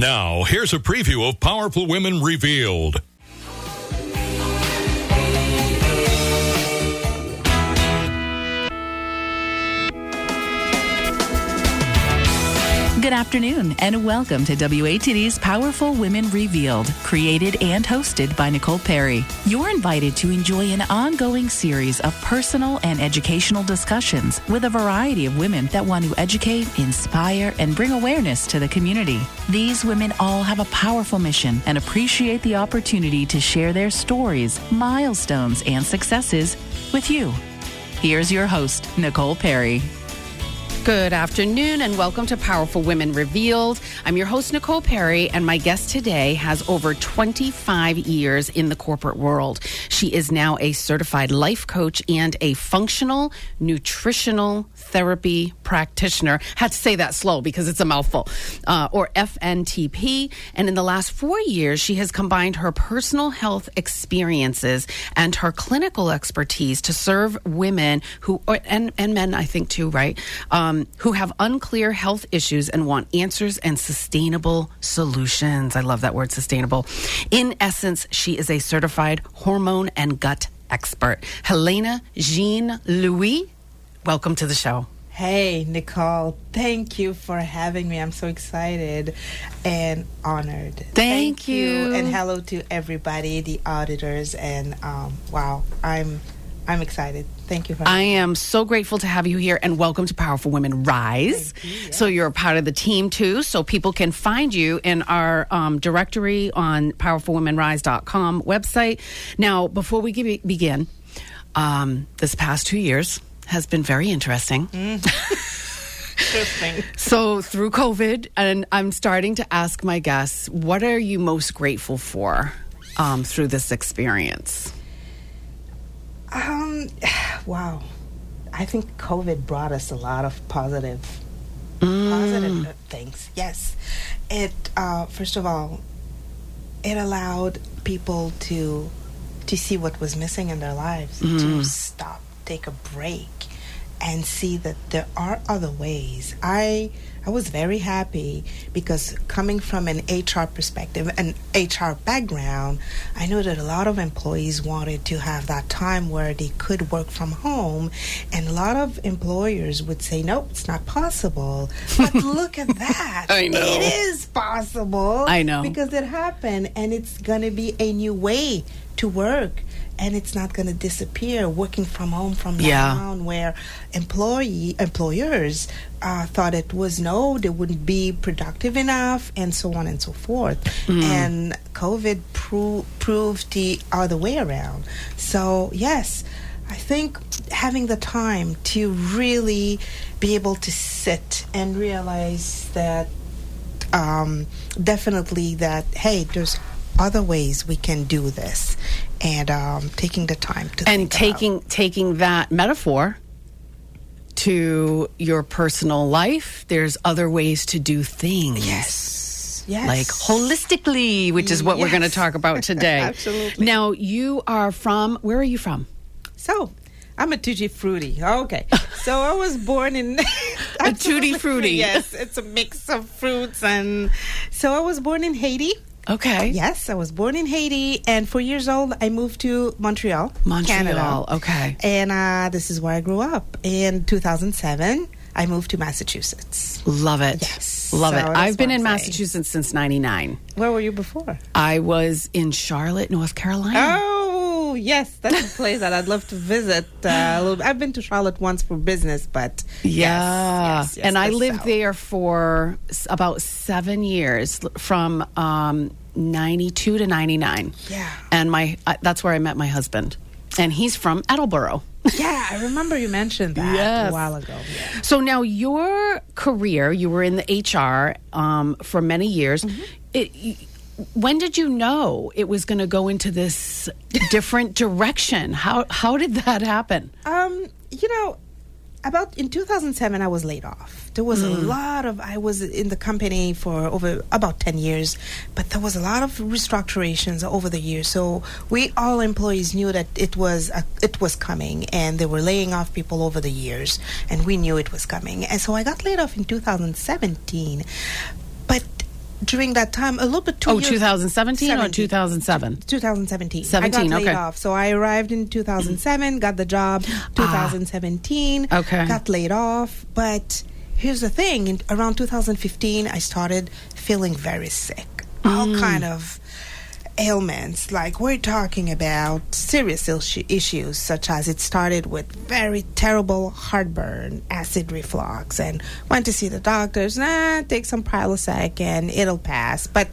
Now, here's a preview of Powerful Women Revealed. Good afternoon, and welcome to WATD's Powerful Women Revealed, created and hosted by Nicole Perry. You're invited to enjoy an ongoing series of personal and educational discussions with a variety of women that want to educate, inspire, and bring awareness to the community. These women all have a powerful mission and appreciate the opportunity to share their stories, milestones, and successes with you. Here's your host, Nicole Perry. Good afternoon and welcome to Powerful Women Revealed. I'm your host, Nicole Perry, and my guest today has over 25 years in the corporate world. She is now a certified life coach and a functional nutritional therapy practitioner. Had to say that slow because it's a mouthful, uh, or FNTP. And in the last four years, she has combined her personal health experiences and her clinical expertise to serve women who, and, and men, I think too, right? Um, who have unclear health issues and want answers and sustainable solutions. I love that word, sustainable. In essence, she is a certified hormone and gut expert. Helena Jean Louis, welcome to the show. Hey, Nicole, thank you for having me. I'm so excited and honored. Thank, thank you. you. And hello to everybody, the auditors. And um, wow, I'm I'm excited. Thank you. I am so grateful to have you here and welcome to Powerful Women Rise. You, yes. So you're a part of the team too. So people can find you in our um, directory on powerfulwomenrise.com website. Now, before we begin, um, this past two years has been very interesting. Mm. Interesting. So through COVID, and I'm starting to ask my guests, what are you most grateful for um, through this experience? Um, wow. I think COVID brought us a lot of positive, mm. positive things. Yes, it. Uh, first of all, it allowed people to to see what was missing in their lives, mm. to stop, take a break, and see that there are other ways. I I was very happy because coming from an HR perspective, an HR background, I know that a lot of employees wanted to have that time where they could work from home, and a lot of employers would say, "No, it's not possible." But look at that! I know it is possible. I know because it happened, and it's going to be a new way to work and it's not going to disappear working from home from yeah. on where employee employers uh, thought it was no they wouldn't be productive enough and so on and so forth mm. and covid pro- proved the other way around so yes I think having the time to really be able to sit and realize that um, definitely that hey there's other ways we can do this and um, taking the time to and taking about. taking that metaphor to your personal life there's other ways to do things yes yes like holistically which is what yes. we're going to talk about today absolutely now you are from where are you from so I'm a tutti frutti. Okay, so I was born in a tutti frutti. Yes, it's a mix of fruits, and so I was born in Haiti. Okay. Yes, I was born in Haiti, and four years old, I moved to Montreal, Montreal. Canada. Okay. And uh, this is where I grew up. In 2007, I moved to Massachusetts. Love it. Yes. Love so it. I've been in Massachusetts since 99. Where were you before? I was in Charlotte, North Carolina. Oh, yes. That's a place that I'd love to visit. Uh, I've been to Charlotte once for business, but. Yeah. Yes, yes, and I lived south. there for about seven years from um, 92 to 99. Yeah. And my uh, that's where I met my husband. And he's from Attleboro. yeah, I remember you mentioned that yes. a while ago. Yeah. So now your career, you were in the HR um, for many years. Mm-hmm. It, when did you know it was going to go into this different direction? How how did that happen? Um, you know, about in 2007 i was laid off there was mm. a lot of i was in the company for over about 10 years but there was a lot of restructurations over the years so we all employees knew that it was a, it was coming and they were laying off people over the years and we knew it was coming and so i got laid off in 2017 but during that time, a little bit two Oh, years- 2017 or 2007? 2017. I 17, got laid okay. off. So I arrived in 2007, got the job 2017. Ah. Okay. Got laid off. But here's the thing in, around 2015, I started feeling very sick. All Mm. kind of ailments. Like we're talking about serious issues, such as it started with very terrible heartburn, acid reflux, and went to see the doctors. Nah, take some Prilosec and it'll pass. But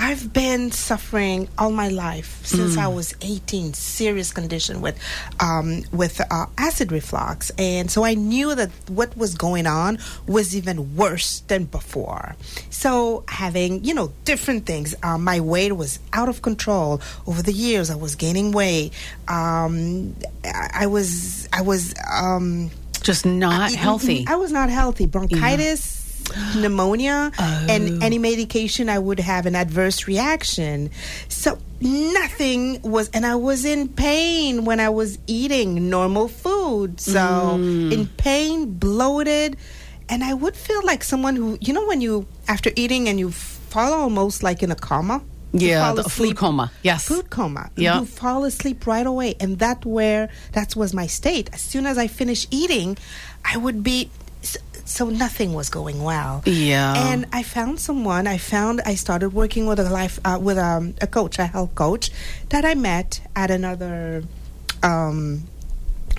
I've been suffering all my life since I was 18. Serious condition with um, with uh, acid reflux, and so I knew that what was going on was even worse than before. So having you know different things, uh, my weight was out of control over the years. I was gaining weight. Um, I, I was I was. Um, Just not I- healthy. I was not healthy. Bronchitis, pneumonia, Oh. and any medication I would have an adverse reaction. So nothing was, and I was in pain when I was eating normal food. So Mm. in pain, bloated, and I would feel like someone who, you know, when you after eating and you fall almost like in a coma. Yeah, fall the food coma. Yes. food coma. Yeah. You fall asleep right away. And that where that was my state. As soon as I finished eating, I would be so, nothing was going well. Yeah. And I found someone. I found I started working with a life uh, with um, a coach, a health coach that I met at another um,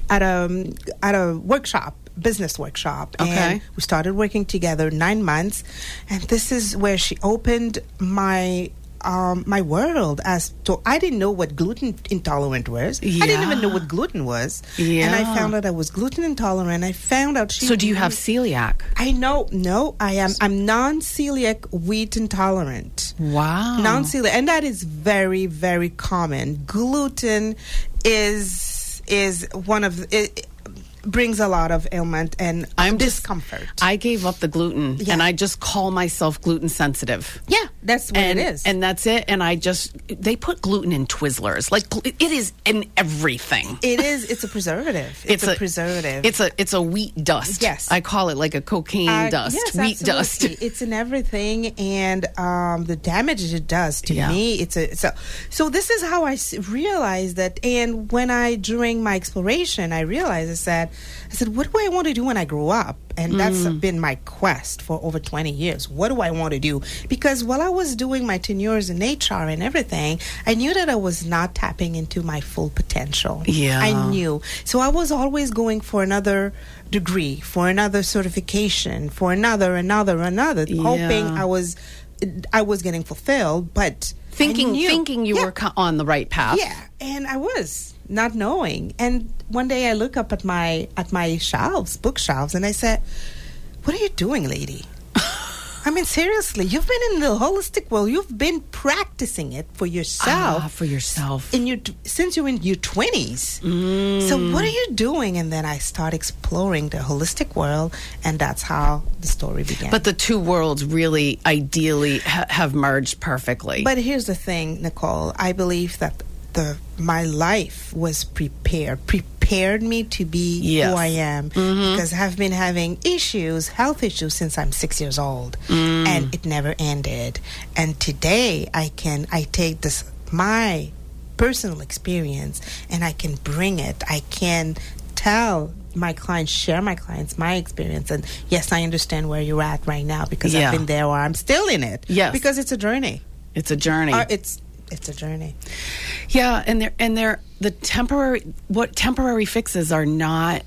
at a at a workshop business workshop Okay. and we started working together nine months and this is where she opened my um, my world as to I didn't know what gluten intolerant was. I didn't even know what gluten was. And I found out I was gluten intolerant. I found out she So do you have celiac? I know no, I am I'm non celiac wheat intolerant. Wow. Non celiac and that is very, very common. Gluten is is one of it brings a lot of ailment and I'm just- discomfort. I gave up the gluten Yeah. and I just call myself gluten sensitive. yeah, that's what and, it is. And that's it. And I just, they put gluten in Twizzlers. Like, it is in everything. it is it's a preservative. It's, a, preservative. It's a it's a wheat dust. Yes. I call it like a cocaine Uh, dust, yes, wheat absolutely. dust. It's in everything, and um, the damage it does to Yeah. me. It's a so. So this is how I realized that. And when I during my exploration, I realized I said, I said, what do I want to do when I grow up? And that's Mm. been my quest for over 20 years. What do I want to do? Because while I was doing my tenures in HR and everything, I knew that I was not tapping into my full potential. Yeah. I knew. So I was always going for another degree, for another certification, for another, another, another, hoping I was I was getting fulfilled, but thinking thinking you Yeah. were on the right path. Yeah, and I was not knowing. And one day I look up at my at my shelves, bookshelves, and I said, "What are you doing, lady?" I mean, seriously, you've been in the holistic world. You've been practicing it for yourself Ah, for yourself. in your since you're in your twenties. Mm. So what are you doing? And then I start exploring the holistic world, and that's how the story began. But the two worlds really ideally ha- have merged perfectly. But here's the thing, Nicole. I believe that the my life was prepared, prepared me to be Yes. who I am because I've been having issues, health issues since I'm six years old, and it never ended. And today I can I take this my personal experience and I can bring it. I can tell my clients, share my clients my experience, and yes, I understand where you're at right now because Yeah. I've been there or I'm still in it. Yes. because it's a journey. it's a journey. Uh, it's it's a journey. Yeah, and they're and they're the temporary what temporary fixes are not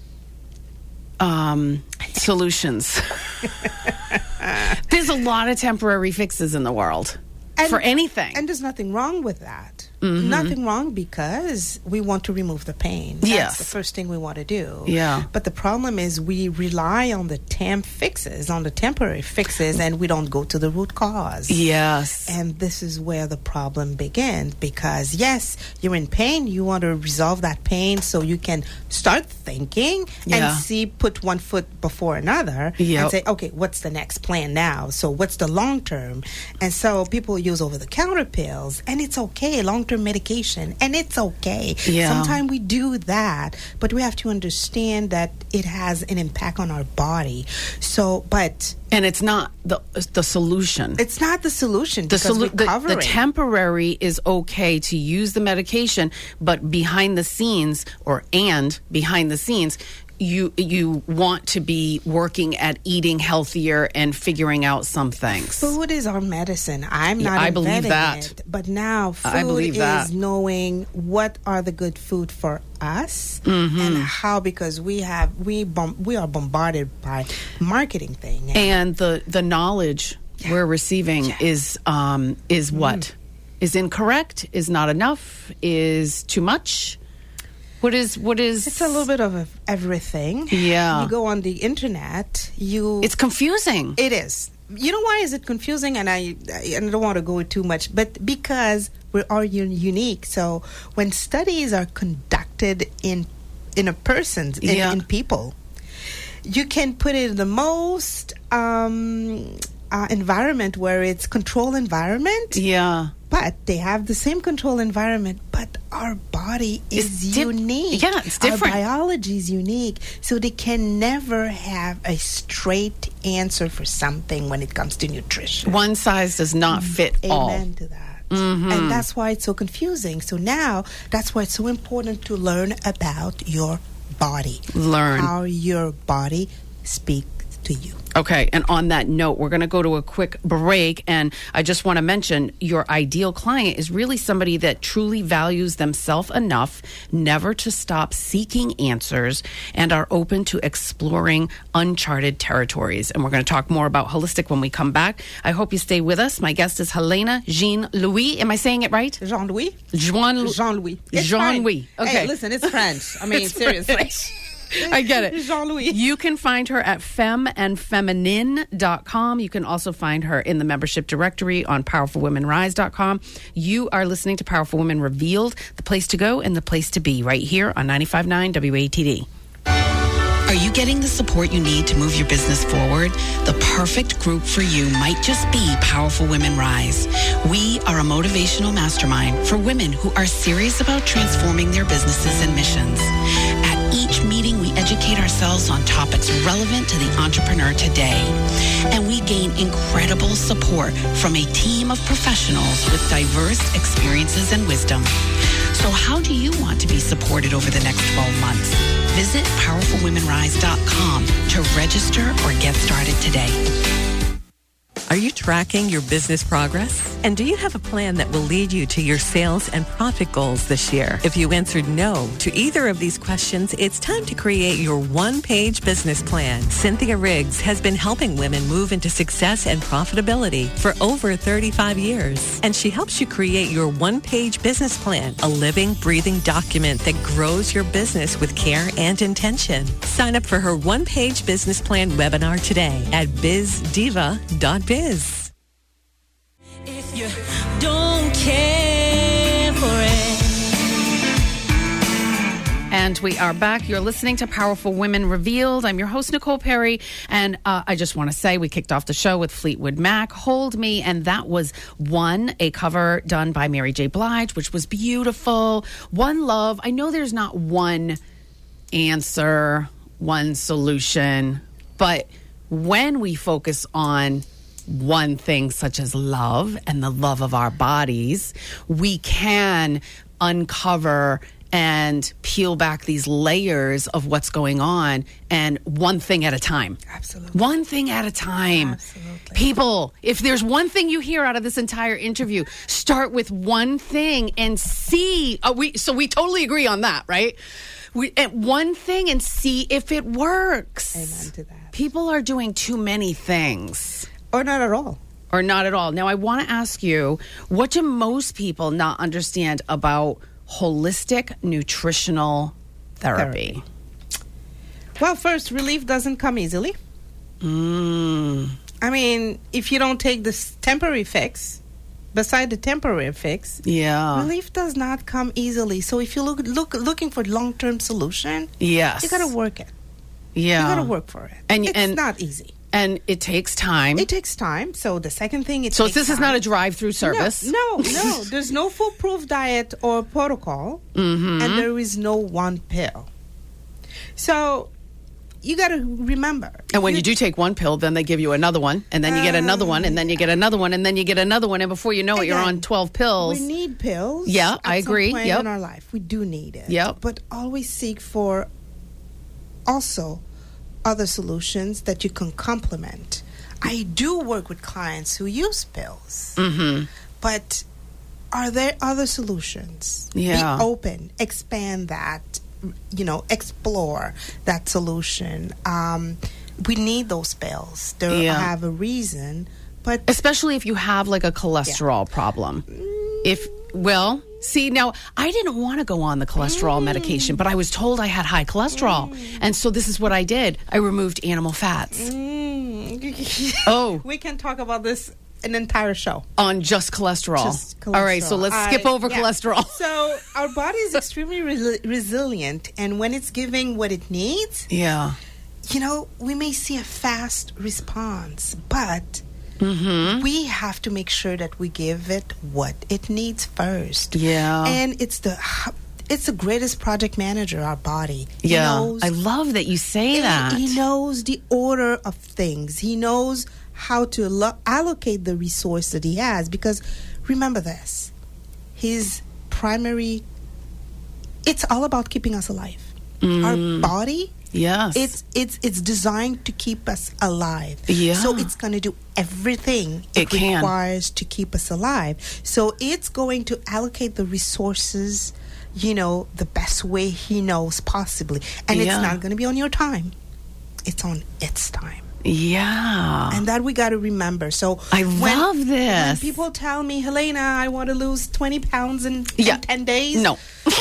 um, solutions. There's a lot of temporary fixes in the world and, for anything. And there's nothing wrong with that. Mm-hmm. Nothing wrong because we want to remove the pain. That's Yes. the first thing we want to do. Yeah. But the problem is we rely on the temp fixes, on the temporary fixes, and we don't go to the root cause. yes. And this is where the problem begins because, yes, you're in pain. You want to resolve that pain so you can start thinking Yeah. and see, put one foot before another Yep. and say, okay, what's the next plan now? So, what's the long term? And so, people use over the counter pills, and it's okay. Long term after medication, and it's okay. Yeah. Sometimes we do that, but we have to understand that it has an impact on our body. So, but And it's not the the solution. it's not the solution the, because solu- the, the temporary is okay to use the medication, but behind the scenes, or and behind the scenes, you you want to be working at eating healthier and figuring out some things. Food is our medicine. I'm Yeah, not. I believe that. it, but now food I believe is that. knowing what are the good food for us Mm-hmm. and how because we have we bom- we are bombarded by marketing thing. And and the the knowledge we're receiving is um, is Mm. what is incorrect, is not enough, is too much. What is what is? it's a little bit of everything. Yeah. You go on the internet. You It's confusing. It is. You know why is it confusing? And I, I, and I don't want to go too much, but because we are un- unique. So when studies are conducted in in a person's in, Yeah. in people, you can put it in the most um, uh, environment where it's control environment, yeah. But they have the same control environment, but our body is dip- unique. yeah, it's different. Our biology is unique, so they can never have a straight answer for something when it comes to nutrition. One size does not fit all. Mm-hmm. Amen to that. And that's why it's so confusing. So now that's why it's so important to learn about your body. Learn. how your body speaks to you. Okay, and on that note, we're going to go to a quick break. And I just want to mention your ideal client is really somebody that truly values themselves enough never to stop seeking answers and are open to exploring uncharted territories. And we're going to talk more about holistic when we come back. I hope you stay with us. My guest is Helena Jean Louis. Am I saying it right? Jean Louis? Jean Jean Louis. Jean Louis. Okay. Hey, listen, it's French. I mean, seriously. French. I get it. Jean-Louis. You can find her at femandfeminine.com. You can also find her in the membership directory on powerfulwomenrise.com. You are listening to Powerful Women Revealed, the place to go and the place to be right here on 95.9 WATD. Are you getting the support you need to move your business forward? The perfect group for you might just be Powerful Women Rise. We are a motivational mastermind for women who are serious about transforming their businesses and missions. At each meeting, educate ourselves on topics relevant to the entrepreneur today. And we gain incredible support from a team of professionals with diverse experiences and wisdom. So how do you want to be supported over the next 12 months? Visit powerfulwomenrise.com to register or get started today. Are you tracking your business progress? And do you have a plan that will lead you to your sales and profit goals this year? If you answered no to either of these questions, it's time to create your one-page business plan. Cynthia Riggs has been helping women move into success and profitability for over 35 years. And she helps you create your one-page business plan, a living, breathing document that grows your business with care and intention. Sign up for her one-page business plan webinar today at bizdiva.biz. If you don't care for it. And we are back. You're listening to Powerful Women Revealed. I'm your host, Nicole Perry. And uh, I just want to say we kicked off the show with Fleetwood Mac, Hold Me. And that was one, a cover done by Mary J. Blige, which was beautiful. One Love. I know there's not one answer, one solution, but when we focus on one thing such as love and the love of our bodies, we can uncover and peel back these layers of what's going on and one thing at a time. Absolutely. One thing at a time. Absolutely. People, if there's one thing you hear out of this entire interview, start with one thing and see. Uh, we so we totally agree on that, right? We, and one thing and see if it works. Amen to that. People are doing too many things Or not at all. or not at all. Now, I want to ask you what do most people not understand about holistic nutritional therapy? Therapy. Well, first, relief doesn't come easily. Mm. I mean, if you don't take this temporary fix, beside the temporary fix, Yeah. relief does not come easily. So if you look look looking for long term solution, Yes. you gotta work it. Yeah. You gotta work for it. And- it's and- not easy. And it takes time. It takes time. So the second thing, it so this is not a drive-through service. No, no, no. There's no foolproof diet or protocol, Mm-hmm. and there is no one pill. So you got to remember. And when you do take one pill, then they give you another one, and then you get another one, and then you get another one, and then you get another one, and before you know it, you're on 12 pills. We need pills. Yeah, I some agree. point Yep. In our life, we do need it. Yep. But always seek for also other solutions that you can complement. I do work with clients who use pills, Mm-hmm. but are there other solutions? Yeah. Be open, expand that. You know, explore that solution. Um, we need those pills. They Yeah. have a reason, but Especially if you have like a cholesterol problem. If, well, see, now I didn't want to go on the cholesterol medication, but I was told I had high cholesterol. And so this is what I did I removed animal fats Mm. Oh. we can talk about this an entire show. on just cholesterol. Just All right, so let's I- skip over yeah. cholesterol. So our body is extremely resi- resilient, and when it's giving what it needs, Yeah. you know, we may see a fast response, but Mm-hmm. we have to make sure that we give it what it needs first. Yeah. and it's the it's the greatest project manager, our body. Yeah. knows- I love that you say that. He knows the order of things. He knows how to lo- allocate the resource that he has. Because remember this his primary, it's all about keeping us alive. Our body. Yes. It's it's it's designed to keep us alive. Yeah. So it's going to do everything It can. requires to keep us alive. So it's going to allocate the resources, you know, the best way he knows possibly. And Yeah. it's not going to be on your time. It's on its time. yeah. And that we got to remember. So I when, love When this. people tell me, Helena, I want to lose 20 pounds in, Yeah. in 10 days. No.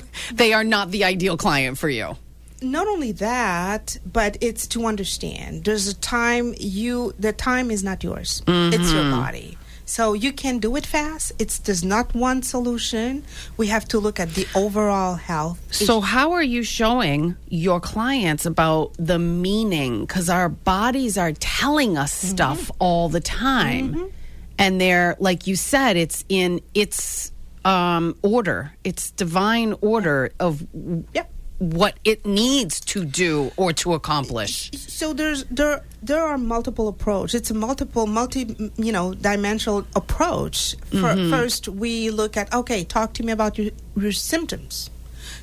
they are not the ideal client for you. not only that, but it's to understand. There's a time you the time is not yours. It's your body. So you can do it fast. It's there's not one solution. We have to look at the overall health. So, how are you showing your clients about the meaning? Because our bodies are telling us Mm-hmm. stuff all the time. And they're, like you said, it's in its um, order, it's divine order of Yep. what it needs to do or to accomplish. so there's there there are multiple approach. It's a multiple multi you know dimensional approach. For, first we look at okay talk to me about your, your symptoms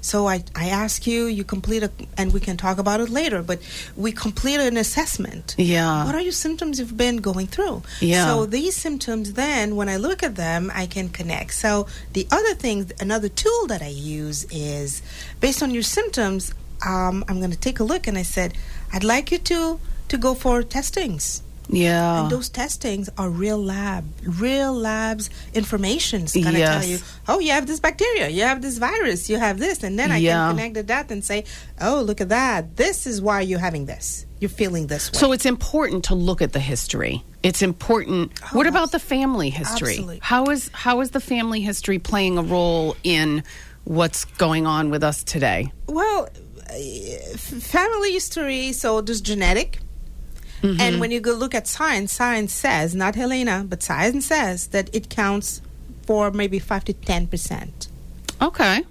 so I, I ask you you complete a and we can talk about it later but we complete an assessment Yeah. what are your symptoms you've been going through Yeah. so these symptoms then when i look at them i can connect so the other thing another tool that i use is based on your symptoms um, i'm going to take a look and i said i'd like you to to go for testings Yeah. and those testings are real lab, real labs information's gonna Yes. tell you, oh, you have this bacteria, you have this virus, you have this, and then I Yeah. can connect the dot and say, oh, look at that, this is why you're having this, you're feeling this way. So it's important to look at the history. It's important. Oh, what about the family history? Absolutely. How is how is the family history playing a role in what's going on with us today? Well, uh, family history, so there's genetic. Mm-hmm. And when you go look at science, science says, not Helena, but science says that it counts for maybe 5 to 10% Okay.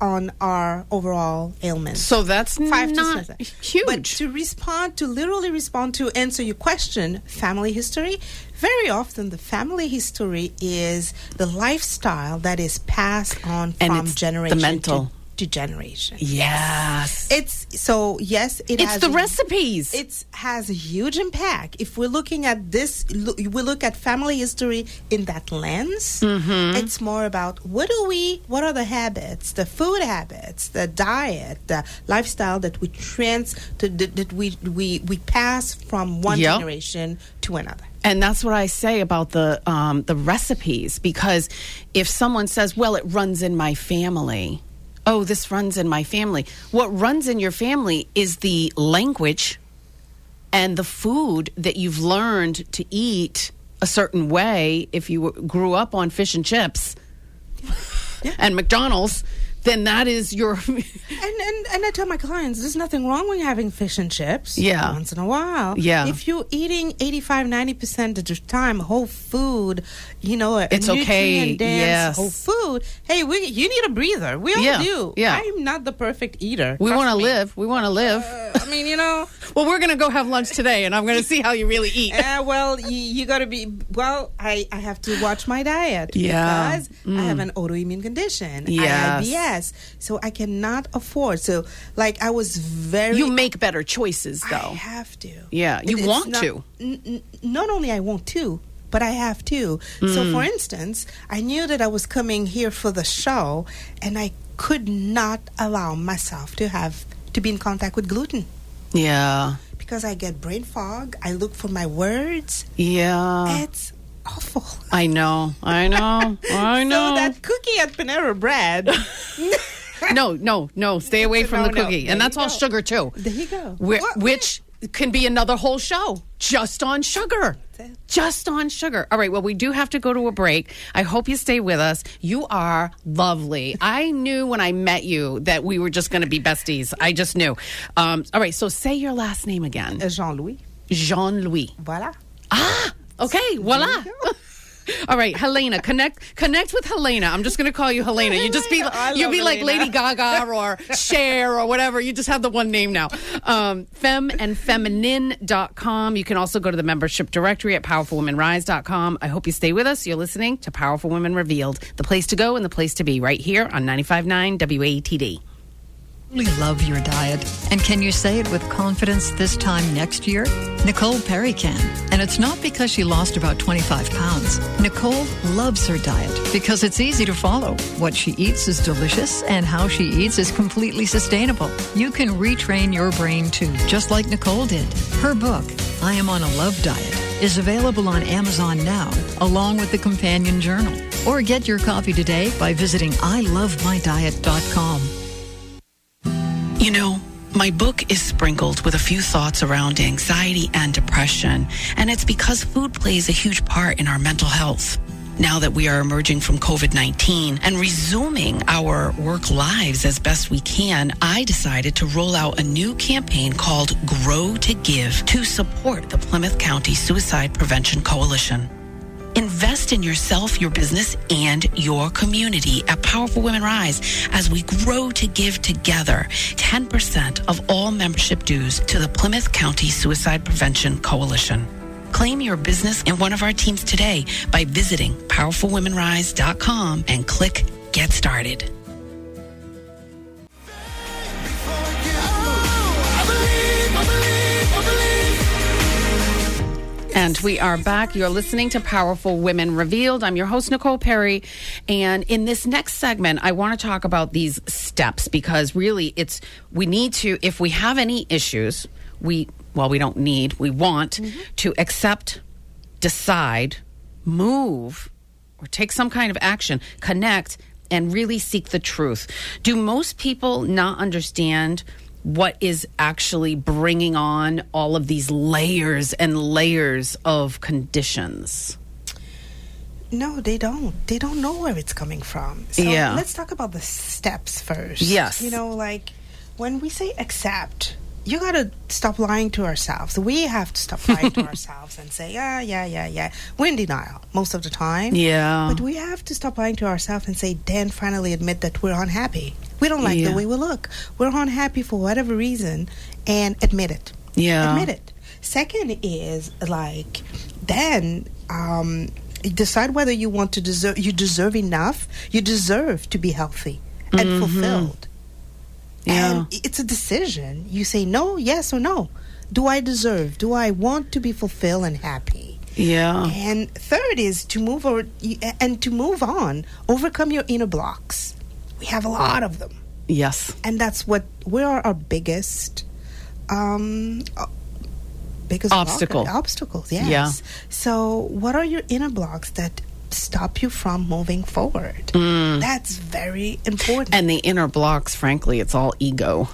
on our overall ailments. So that's Five not to huge. But to respond, to literally respond to answer your question, family history, very often the family history is the lifestyle that is passed on And from it's the generation mental. to, to generation. yes. It's so yes, it It's the a- recipes. It has a huge impact. If we're looking at this, lo- we look at family history in that lens. Mm-hmm. It's more about what do we, what are the habits, the food habits, the diet, the lifestyle that we trans, to, that, that we we we pass from one Yep. generation to another. And that's what I say about the um, the recipes because if someone says, "Well, it runs in my family," oh, this runs in my family. What runs in your family is the language and the food that you've learned to eat a certain way. If you grew up on fish and chips and McDonald's, then that is your. And, and and I tell my clients, there's nothing wrong with having fish and chips. Yeah. Once in a while. Yeah. If you're eating 85, 90% of the time whole food, you know, It's okay, yes. whole food, hey, we you need a breather. We all Yeah, do. yeah. I'm not the perfect eater. we want to live. We want to live. Uh, I mean, you know, well, we're going to go have lunch today, and I'm going to see how you really eat. uh, well, you, you got to be. Well, I, I have to watch my diet Yeah. because I have an autoimmune condition. I Yes. IBS, so I cannot afford. So, like, I was very. You make better choices, I though. have to. Yeah, you it's want not, to. N- n- not only I want to, but I have to. So, Mm. for instance, I knew that I was coming here for the show, and I could not allow myself to have to be in contact with gluten Yeah. because I get brain fog. I look for my words. Yeah. It's awful. I know. I know. I know. So that cookie at Panera Bread. no, no, no. Stay away from the No, no. cookie. There And that's all go. sugar, too. There you go. What- which can be another whole show just on sugar. Just on sugar. All right. Well, we do have to go to a break. I hope you stay with us. You are lovely. I knew when I met you that we were just going to be besties. I just knew. Um, all right. So say your last name again Jean Louis. Jean Louis. Voila. Ah, okay, voila. All right, Helena, connect connect with Helena. I'm just going to call you Helena. You just be I you'll be like Lady Gaga or Cher or whatever. You just have the one name now. Um, femme and feminine.com. You can also go to the membership directory at powerfulwomenrise.com. I hope you stay with us. You're listening to Powerful Women Revealed, the place to go and the place to be right here on 95.9 WATD. Truly love your diet. And can you say it with confidence this time next year? Nicole Perry can. And it's not because she lost about 25 pounds. Nicole loves her diet because it's easy to follow. What she eats is delicious, and how she eats is completely sustainable. You can retrain your brain too, just like Nicole did. Her book, I Am on a Love Diet, is available on Amazon now, along with the companion journal. Or get your copy today by visiting ilovemydiet.com. You know, my book is sprinkled with a few thoughts around anxiety and depression, and it's because food plays a huge part in our mental health. Now that we are emerging from COVID 19 and resuming our work lives as best we can, I decided to roll out a new campaign called Grow to Give to support the Plymouth County Suicide Prevention Coalition. Invest in yourself, your business, and your community at Powerful Women Rise as we grow to give together 10% of all membership dues to the Plymouth County Suicide Prevention Coalition. Claim your business in one of our teams today by visiting powerfulwomenrise.com and click Get Started. And we are back. You're listening to Powerful Women Revealed. I'm your host, Nicole Perry. And in this next segment, I want to talk about these steps because really it's, we need to, if we have any issues, we, well, we don't need, we want mm-hmm. to accept, decide, move, or take some kind of action, connect, and really seek the truth. Do most people not understand what is actually bringing on all of these layers and layers of conditions? No, they don't. They don't know where it's coming from. So Yeah. let's talk about the steps first. Yes. You know, like when we say accept, you got to stop lying to ourselves. We have to stop lying to ourselves and say, yeah, yeah, yeah, yeah. We're in denial most of the time. Yeah. But we have to stop lying to ourselves and say, then finally admit that we're unhappy. We don't like Yeah. the way we look. We're unhappy for whatever reason and admit it. Yeah. Admit it. Second is like, then um, decide whether you want to deserve, you deserve enough, you deserve to be healthy and fulfilled. Yeah. And it's a decision. You say no, yes, or no. Do I deserve? Do I want to be fulfilled and happy? Yeah. And third is to move or and to move on, overcome your inner blocks. We have a lot of them, Yes. and that's what where are our biggest, um, biggest Obstacle. block- obstacles. Yes. Yeah. So, what are your inner blocks that stop you from moving forward? Mm. That's very important. And the inner blocks, frankly, it's all ego.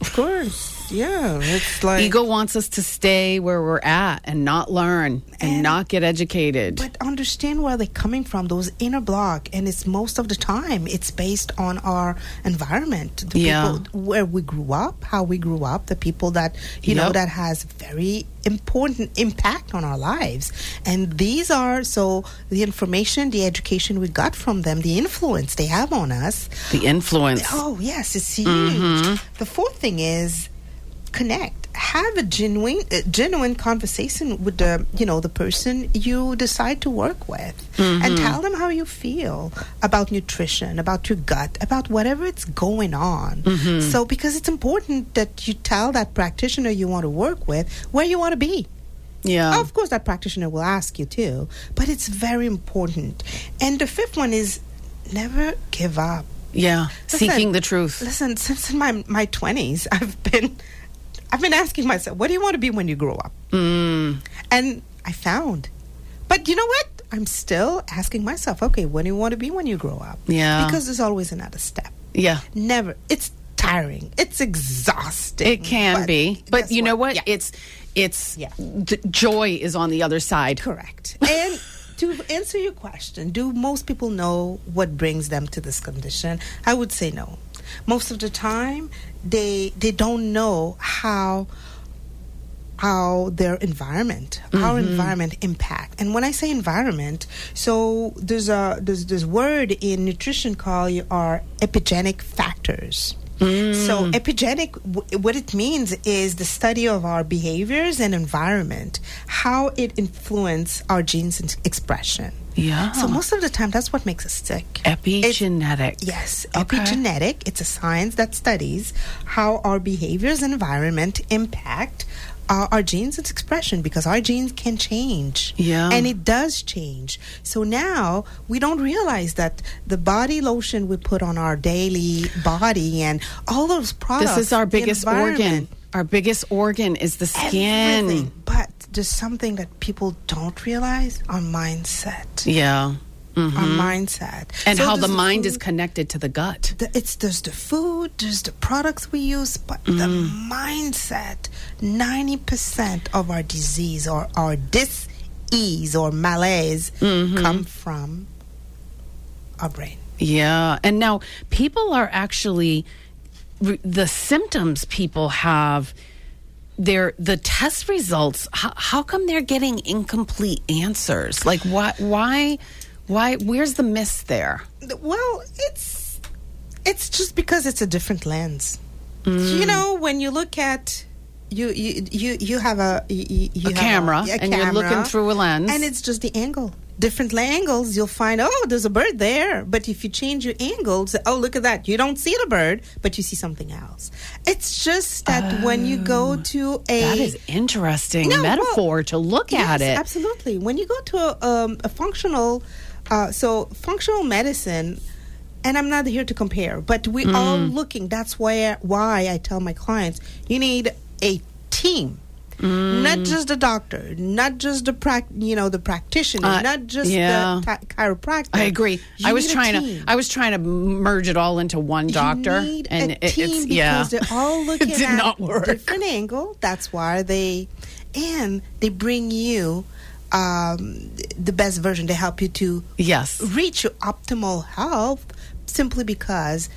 Of course. Yeah, it's like Ego wants us to stay where we're at and not learn and, And- not get educated. But understand where they're coming from, those inner block, and it's most of the time it's based on our environment, the Yeah. people where we grew up, how we grew up, the people that you know that has very important impact on our lives, and these are so the information, the education we got from them, the influence they have on us. the influence. Oh yes, it's huge. Mm-hmm. The fourth thing is connect. Have a genuine, uh, genuine conversation with the, you know, the person you decide to work with, Mm-hmm. and tell them how you feel about nutrition, about your gut, about whatever it's going on. Mm-hmm. So, because it's important that you tell that practitioner you want to work with where you want to be. yeah. Of course, that practitioner will ask you too, but it's very important. And the fifth one is never give up. yeah. Listen, Seeking the truth. Listen, since in my my twenties, I've been I've been asking myself, what do you want to be when you grow up? Mm. And I found. But you know what? I'm still asking myself, okay, what do you want to be when you grow up? Yeah. Because there's always another step. Yeah. Never. It's tiring. It's exhausting. It can but be. But you know what? Yeah. It's it's Yeah. joy is on the other side. Correct. And to answer your question, do most people know what brings them to this condition? I would say no. Most of the time, they they don't know how how their environment, our mm-hmm. environment impact. And when I say environment, so there's a there's this word in nutrition called our epigenic factors. So mm. epigenetic, w- what it means is the study of our behaviors and environment, how it influences our genes and expression. Yeah. So most of the time, that's what makes us sick. Epigenetic. Yes, Okay. epigenetic. It's a science that studies how our behaviors and environment impact uh, our genes and expression because our genes can change. Yeah. And it does change. So now we don't realize that the body lotion we put on our daily body and all those products. This is our biggest organ. Our biggest organ is the skin. everything. But there's something that people don't realize our mindset. Yeah. Mm-hmm. Our mindset. And So how the mind is food- connected to the gut. the, it's there's the food, there's the products we use, but the mm. mindset. Ninety percent of our disease or our dis-ease or malaise mm-hmm. come from our brain. Yeah. And now people are actually the symptoms people have their the test results how, how come they're getting incomplete answers like why why why where's the miss there Well, it's it's just because it's a different lens. You know, when you look at you you you, you have a you, you A have camera, and you're looking through a lens. and it's just the angle. Different angles, you'll find oh, there's a bird there. But if you change your angles, oh, look at that, you don't see the bird, but you see something else. It's just that when you go to a Oh, that is interesting No, well, metaphor to look at it Absolutely. When you go to a, um, a functional, uh, so functional medicine, and I'm not here to compare, but we Mm. all looking. That's why why I tell my clients you need a team. Mm. Not just the doctor, not just the prac, you know, the practitioner, Uh, not just yeah. the chiropractor. I agree. You I was trying to. I was trying to merge it all into one doctor You need and a it, team it's because yeah they're all looking it did at not work different angle. That's why they and they bring you um, the best version. They help you to yes reach your optimal health simply because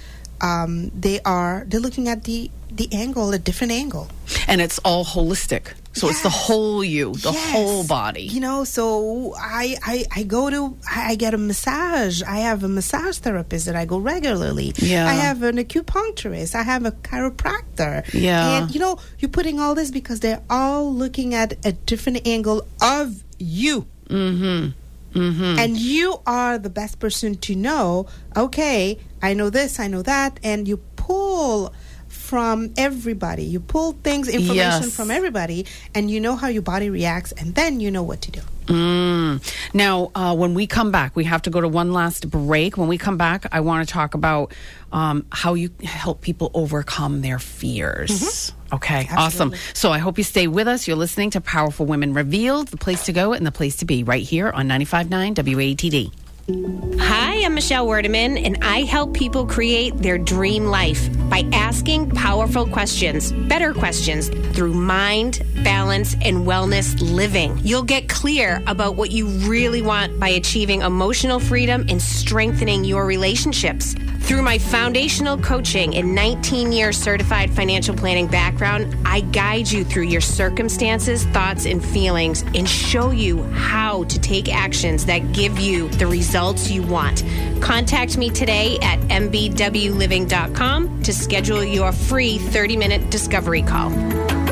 um, they are they're looking at the the angle a different angle. and it's all holistic so it's the whole you the Yes. whole body You know, so I, I I go to I I get a massage. I have a massage therapist that I go regularly. Yeah. I have an acupuncturist. I have a chiropractor. Yeah. And you know, you're putting all this because they're all looking at a different angle of you. mm-hmm mm-hmm And you are the best person to know, okay, I know this, I know that, and you pull from everybody. You pull things, information Yes. from everybody, and you know how your body reacts, and then you know what to do. Mm. Now, uh, when we come back, we have to go to one last break. When we come back, I want to talk about um, how you help people overcome their fears. Okay, awesome. So I hope you stay with us. You're listening to Powerful Women Revealed, the place to go and the place to be, right here on 95.9 WATD. Hi, I'm Michelle Werdeman, and I help people create their dream life by asking powerful questions, better questions, through mind, balance, and wellness living. You'll get clear about what you really want by achieving emotional freedom and strengthening your relationships. Through my foundational coaching and 19 year certified financial planning background, I guide you through your circumstances, thoughts, and feelings and show you how to take actions that give you the results you want. Contact me today at mbwliving.com to schedule your free 30 minute discovery call.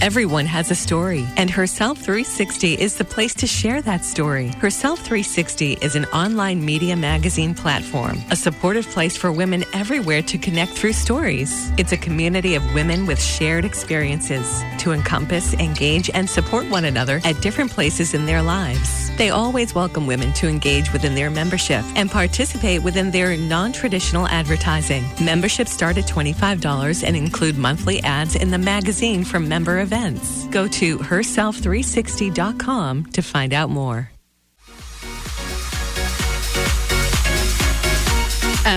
Everyone has a story, and Herself 360 is the place to share that story. Herself 360 is an online media magazine platform, a supportive place for women everywhere to connect through stories. It's a community of women with shared experiences to encompass, engage, and support one another at different places in their lives. They always welcome women to engage within their membership and participate within their non traditional advertising. Memberships start at $25 and include monthly ads in the magazine from member events. Go to herself360.com to find out more.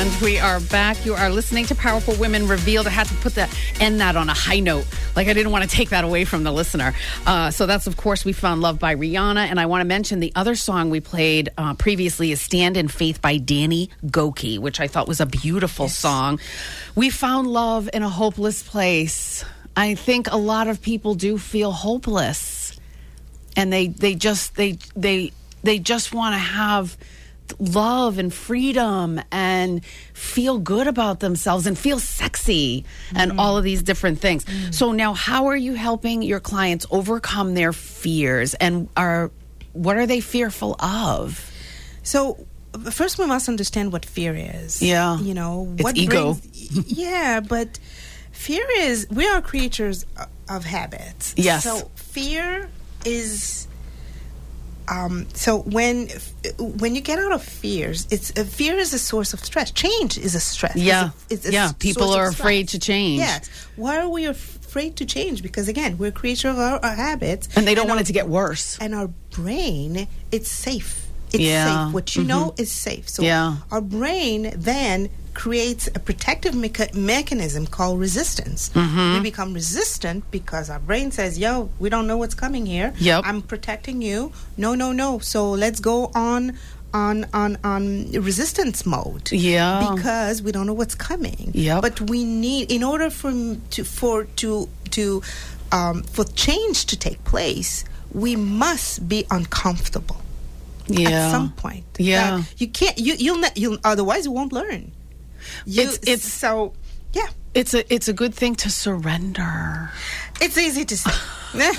And we are back. You are listening to Powerful Women Revealed. I had to put that end that on a high note. Like I didn't want to take that away from the listener. Uh, so that's of course we found love by Rihanna. And I want to mention the other song we played uh, previously is "Stand in Faith" by Danny Gokey, which I thought was a beautiful song. We found love in a hopeless place. I think a lot of people do feel hopeless, and they they just they they they just want to have love and freedom and feel good about themselves and feel sexy and mm-hmm. all of these different things. Mm. So now how are you helping your clients overcome their fears and are what are they fearful of? So first we must understand what fear is. Yeah. You know, It's what ego. brings- yeah, but fear is we are creatures of habits. Yes. So fear is um, so when when you get out of fears, it's uh, fear is a source of stress. Change is a stress. It's a- Yeah. it's a Yeah, people are afraid to change. Yes. Why are we afraid to change? Because again, we're a creature of our, our habits, And they don't want our- it to get worse. and our brain it's safe it's Yeah. safe what you know is safe so Yeah. our brain then creates a protective mecha- mechanism called resistance Mm-hmm. we become resistant because our brain says yo we don't know what's coming here Yep. i'm protecting you no no no so let's go on on on on resistance mode Yeah. because we don't know what's coming Yep. but we need in order for to for to to um, for change to take place we must be uncomfortable Yeah. at some point Yeah. You can't you you'll ne- you'll otherwise you won't learn you, It's- it's- so yeah It's a it's a good thing to surrender. it's easy to say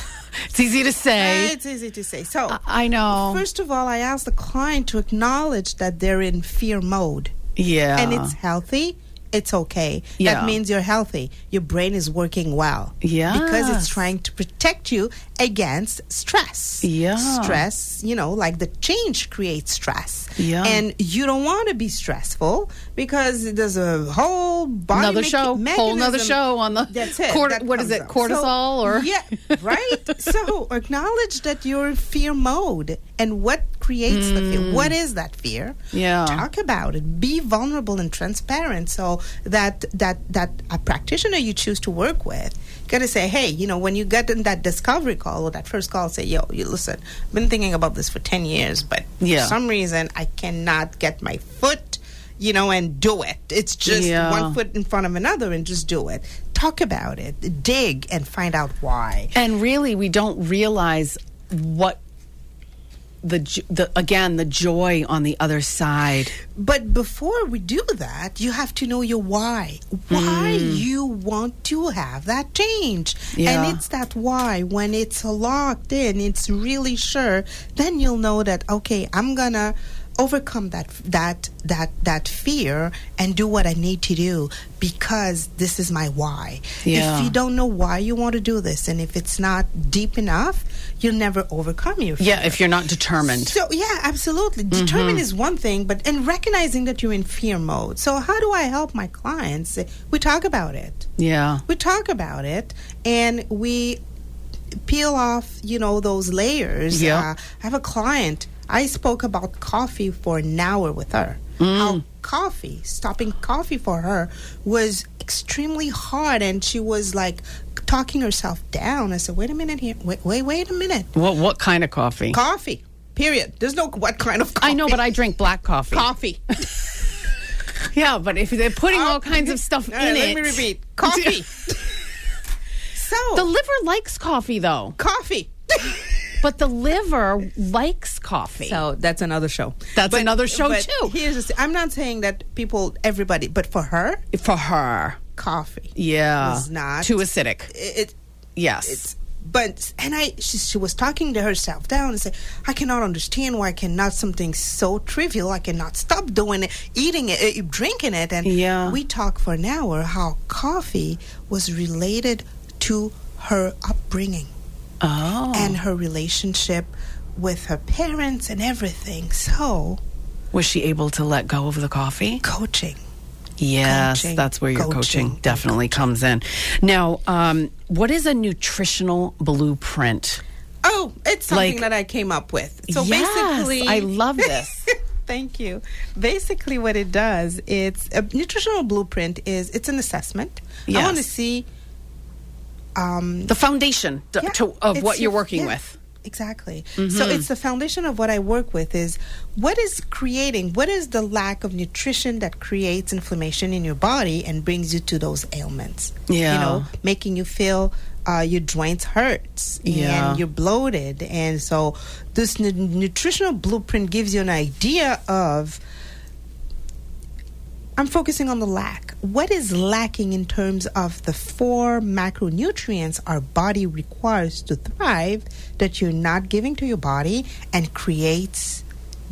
It's easy to say. Uh, it's easy to say so I know. first of all i ask the client to acknowledge that they're in fear mode yeah. and it's healthy it's okay. Yeah. that means you're healthy. Your brain is working well. Yeah. because it's trying to protect you against stress. Yeah. stress you know like the change creates stress. Yeah. and you don't want to be stressful because there's a whole body Another show, whole nother mechanism- show on the that's it that what is it, cortisol So- or- yeah right? So acknowledge that you're in fear mode. And what creates the fear what is that fear Mm. Yeah. talk about it be vulnerable and transparent so that that that a practitioner you choose to work with got to say hey you know when you get in that discovery call or that first call say yo you listen i've been thinking about this for 10 years but Yeah. for some reason i cannot get my foot you know and do it it's just Yeah. one foot in front of another and just do it talk about it dig and find out why And really, we don't realize what the the again the joy on the other side. But before we do that, you have to know your why. Why hmm. you want to have that change. Yeah. And it's that why. When it's locked in, it's really sure, then you'll know that okay, I'm gonna overcome that that that that fear and do what I need to do because this is my why. Yeah. If you don't know why you want to do this and if it's not deep enough, you'll never overcome your fear. Yeah, if you're not determined. So yeah, absolutely. Determine is one thing, but and recognizing that you're in fear mode. So how do I help my clients? We talk about it. Yeah. We talk about it, and we peel off, you know, those layers. Yeah. Uh, I have a client. I spoke about coffee for an hour with her. Mm. how coffee, stopping coffee for her was extremely hard, and she was like talking herself down. I said, "Wait a minute here. Wait, wait, wait a minute. What what kind of coffee? Coffee. Period. There's no what kind of coffee. I know, but I drink black coffee. coffee. Yeah, but if they're putting all kinds of stuff right, in let it, me repeat. Coffee. so the liver likes coffee though. coffee. But the liver likes coffee. So that's another show. That's another show, but too. Here's the. I'm not saying that people, everybody, but for her, for her, coffee. yeah, Was not- too acidic. It, it Yes, it's but and I she, she was talking to herself down and said, I cannot understand why I cannot something so trivial. I cannot stop doing it, eating it, uh, drinking it, and Yeah. we talked for an hour how coffee was related to her upbringing oh, and her relationship with her parents and everything. So was she able to let go of the coffee? coaching. Yes, Coaching, that's where your coaching, coaching, definitely comes in. Now, um, what is a nutritional blueprint? Oh, it's something Like- that I came up with. So Yes, basically, I love this. Thank you. Basically, what it does, it's a nutritional blueprint. Is it's an assessment. I want to see. Um, The foundation to, yeah, to, of what you're working yeah, with. Exactly. Mm-hmm. So it's the foundation of what I work with. Is what is creating? What is the lack of nutrition that creates inflammation in your body and brings you to those ailments? Yeah. You know, making you feel. Uh, your joints hurts Yeah. and you're bloated and so this nu- nutritional blueprint gives you an idea of I'm focusing on the lack. What is lacking in terms of the four macronutrients our body requires to thrive that you're not giving to your body and creates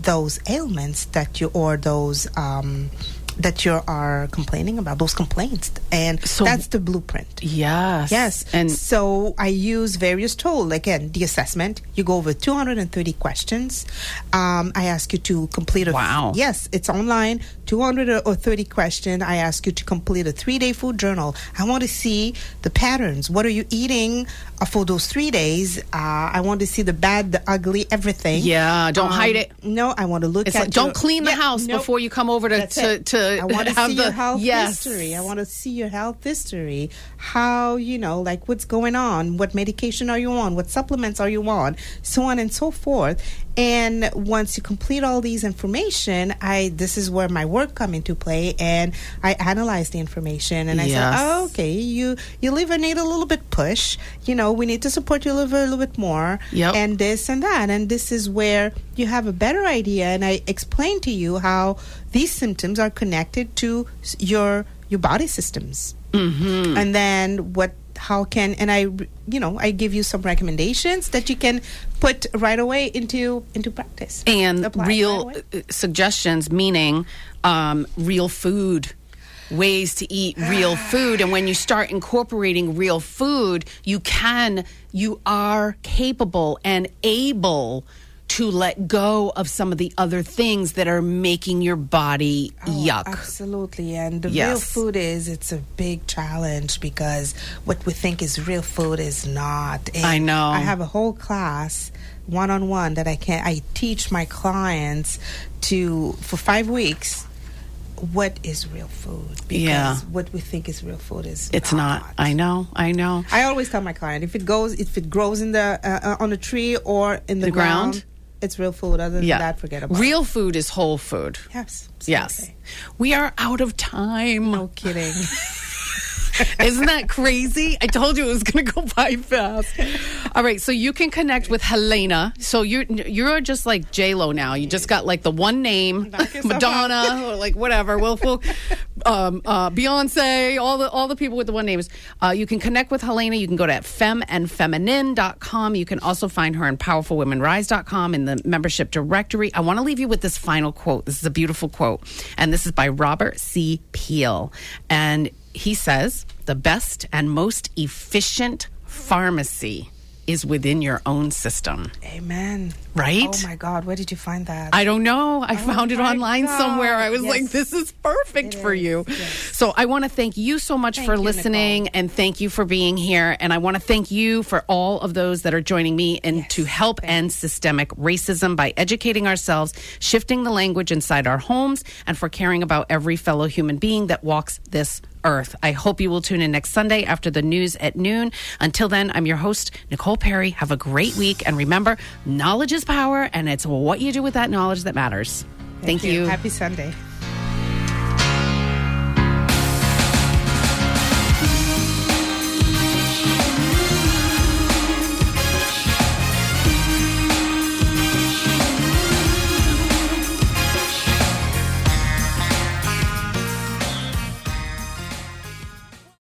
those ailments that you or those um, that you are complaining about those complaints and So- that's the blueprint. Yes. Yes. And so I use various tools. Again, the assessment. You go over 230 questions. Um, I ask you to complete a. Wow. Yes, it's online. 230 question I ask you to complete a three-day food journal. I want to see the patterns. What are you eating uh, for those three days? Uh, I want to see the bad, the ugly, everything. Yeah, don't Um, hide it. No, I want to look it's at. like don't your- clean the Yeah, house before you come over to to, it. To I want to see the your health yes. history. I want to see your health history. How you know, like what's going on? What medication are you on? What supplements are you on? So on and so forth. And once you complete all these information, I this is where my work come into play, and I analyze the information, and I Yes. say, oh, okay, you your liver need a little bit push. You know, we need to support your liver a little bit more, Yep. and this and that, and this is where you have a better idea. And I explain to you how these symptoms are connected to your your body systems, mm-hmm. and then what. How can and I, you know, I give you some recommendations that you can put right away into into practice and Apply real right uh, suggestions, meaning um, real food. Ways to eat real food. And when you start incorporating real food, you can, you are capable and able to let go of some of the other things that are making your body Oh, yuck. Absolutely. And the real food is, it's a big challenge because what we think is real food is not. And I know. I have a whole class one on one that I can I teach my clients to for five weeks what is real food because Yeah. what we think is real food is It's not. I know. I know. I always tell my client if it goes if it grows in the uh, uh, on a tree or in the, The ground? ground, it's real food other than Yeah. that forget about Real food is whole food. yes Yes. absolutely. We are out of time. no kidding Isn't that crazy? I told you it was going to go by fast. All right, so you can connect with Helena. So you're you're just like J Lo now. You just got like the one name, Madonna, or like whatever. We'll, we'll um, uh, Beyonce, all the all the people with the one names. Uh, you can connect with Helena. You can go to femandfeminine.com. You can also find her on powerfulwomenrise.com in the membership directory. I want to leave you with this final quote. This is a beautiful quote, and this is by Robert C. Peale, and he says, "The best and most efficient pharmacy is within your own system. Amen. Right? Oh my God, where did you find that? I don't know. I oh found it online God. somewhere. I was Yes. like, this is perfect It for is, you. yes. So I want to thank you so much Thank for you, listening Nicole. and thank you for being here. And I want to thank you for all of those that are joining me and Yes, to help end systemic racism by educating ourselves, shifting the language inside our homes, and for caring about every fellow human being that walks this earth. I hope you will tune in next Sunday after the news at noon. Until then, I'm your host, Nicole Perry. Have a great week. And remember, knowledge is power, and it's what you do with that knowledge that matters. Thank, you. Happy Sunday.